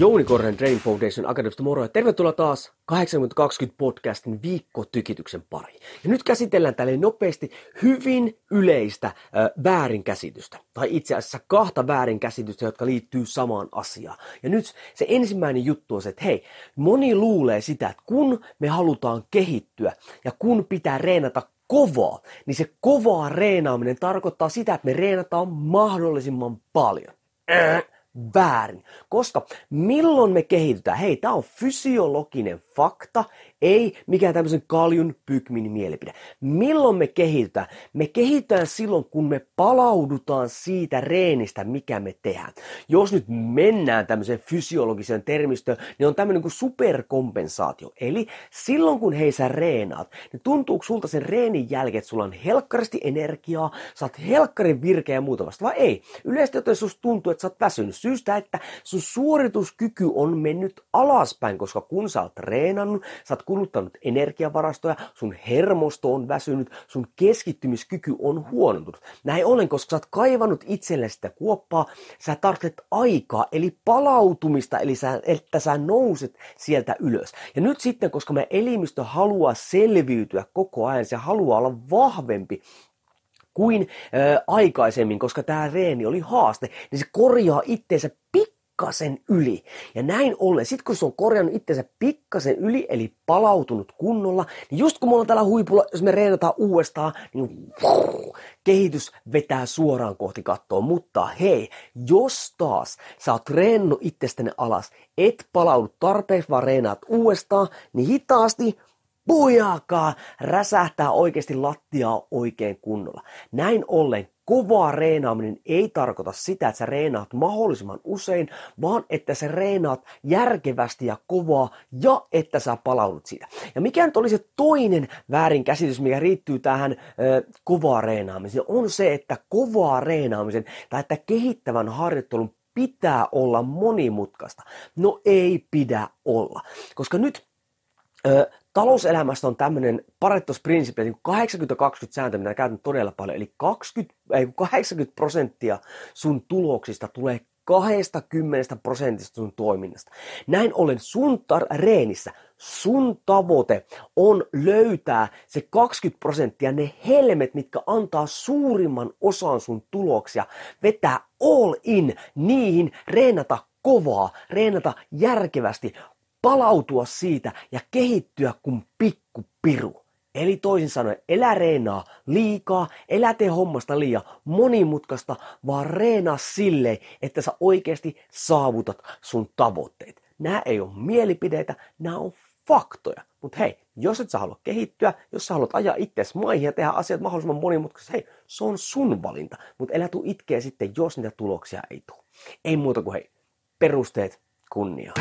Jouni Korren Training Foundation Academista moro ja tervetuloa taas 8020 podcastin viikkotykityksen pariin. Ja nyt käsitellään tälle nopeasti hyvin yleistä äh, väärinkäsitystä, tai itse asiassa kahta väärinkäsitystä, jotka liittyy samaan asiaan. Ja nyt se ensimmäinen juttu on se, että hei, moni luulee sitä, että kun me halutaan kehittyä ja kun pitää reenata kovaa, niin se kovaa reenaaminen tarkoittaa sitä, että me reenataan mahdollisimman paljon. Äh väärin. Koska milloin me kehitytään? Hei, tämä on fysiologinen fakta, ei mikään tämmöisen kaljun pykmin mielipide. Milloin me kehitytään? Me kehitytään silloin, kun me palaudutaan siitä reenistä, mikä me tehdään. Jos nyt mennään tämmöiseen fysiologiseen termistöön, niin on tämmöinen kuin superkompensaatio. Eli silloin, kun hei sä reenaat, niin tuntuuko sulta sen reenin jälkeen, että sulla on helkkaristi energiaa, oot helkkarin virkeä ja muuta vasta, vai ei? Yleisesti joten tuntuu, että sä oot väsynyt syystä, että sun suorituskyky on mennyt alaspäin, koska kun sä oot treenannut, sä oot kuluttanut energiavarastoja, sun hermosto on väsynyt, sun keskittymiskyky on huonontunut. Näin ollen, koska sä oot kaivannut itsellesi sitä kuoppaa, sä tarvitset aikaa, eli palautumista, eli sä, että sä nouset sieltä ylös. Ja nyt sitten, koska me elimistö haluaa selviytyä koko ajan, se haluaa olla vahvempi, kuin ää, aikaisemmin, koska tämä reeni oli haaste, niin se korjaa itteensä pikkasen yli. Ja näin ollen, sit kun se on korjannut itsensä pikkasen yli, eli palautunut kunnolla, niin just kun me ollaan täällä huipulla, jos me reenataan uudestaan, niin wow, kehitys vetää suoraan kohti kattoa. Mutta hei, jos taas sä oot treenannut itsestäni alas, et palaudu tarpeeksi, vaan reenaat uudestaan, niin hitaasti pujakaa, räsähtää oikeasti lattiaa oikein kunnolla. Näin ollen kovaa reenaaminen ei tarkoita sitä, että sä reenaat mahdollisimman usein, vaan että sä reenaat järkevästi ja kovaa ja että sä palaudut siitä. Ja mikä nyt oli se toinen väärinkäsitys, mikä riittyy tähän ö, kovaa reenaamiseen, on se, että kovaa reenaamisen tai että kehittävän harjoittelun pitää olla monimutkaista. No ei pidä olla, koska nyt Ö, talouselämästä on tämmöinen Paretos-prinsipi, niin 80-20 sääntö, mitä käytän todella paljon, eli 20, ei, 80 prosenttia sun tuloksista tulee 20 prosentista sun toiminnasta. Näin ollen sun tar- reenissä sun tavoite on löytää se 20 prosenttia, ne helmet, mitkä antaa suurimman osan sun tuloksia, vetää all in niihin, reenata kovaa, reenata järkevästi, palautua siitä ja kehittyä kuin pikkupiru. Eli toisin sanoen, elä reenaa liikaa, elä tee hommasta liian monimutkaista, vaan reenaa silleen, että sä oikeasti saavutat sun tavoitteet. Nämä ei ole mielipideitä, nämä on faktoja. Mutta hei, jos et sä halua kehittyä, jos sä haluat ajaa itseäsi maihin ja tehdä asiat mahdollisimman monimutkaisesti, hei, se on sun valinta. Mutta elä tuu itkeä sitten, jos niitä tuloksia ei tule. Ei muuta kuin hei, perusteet kunniaan.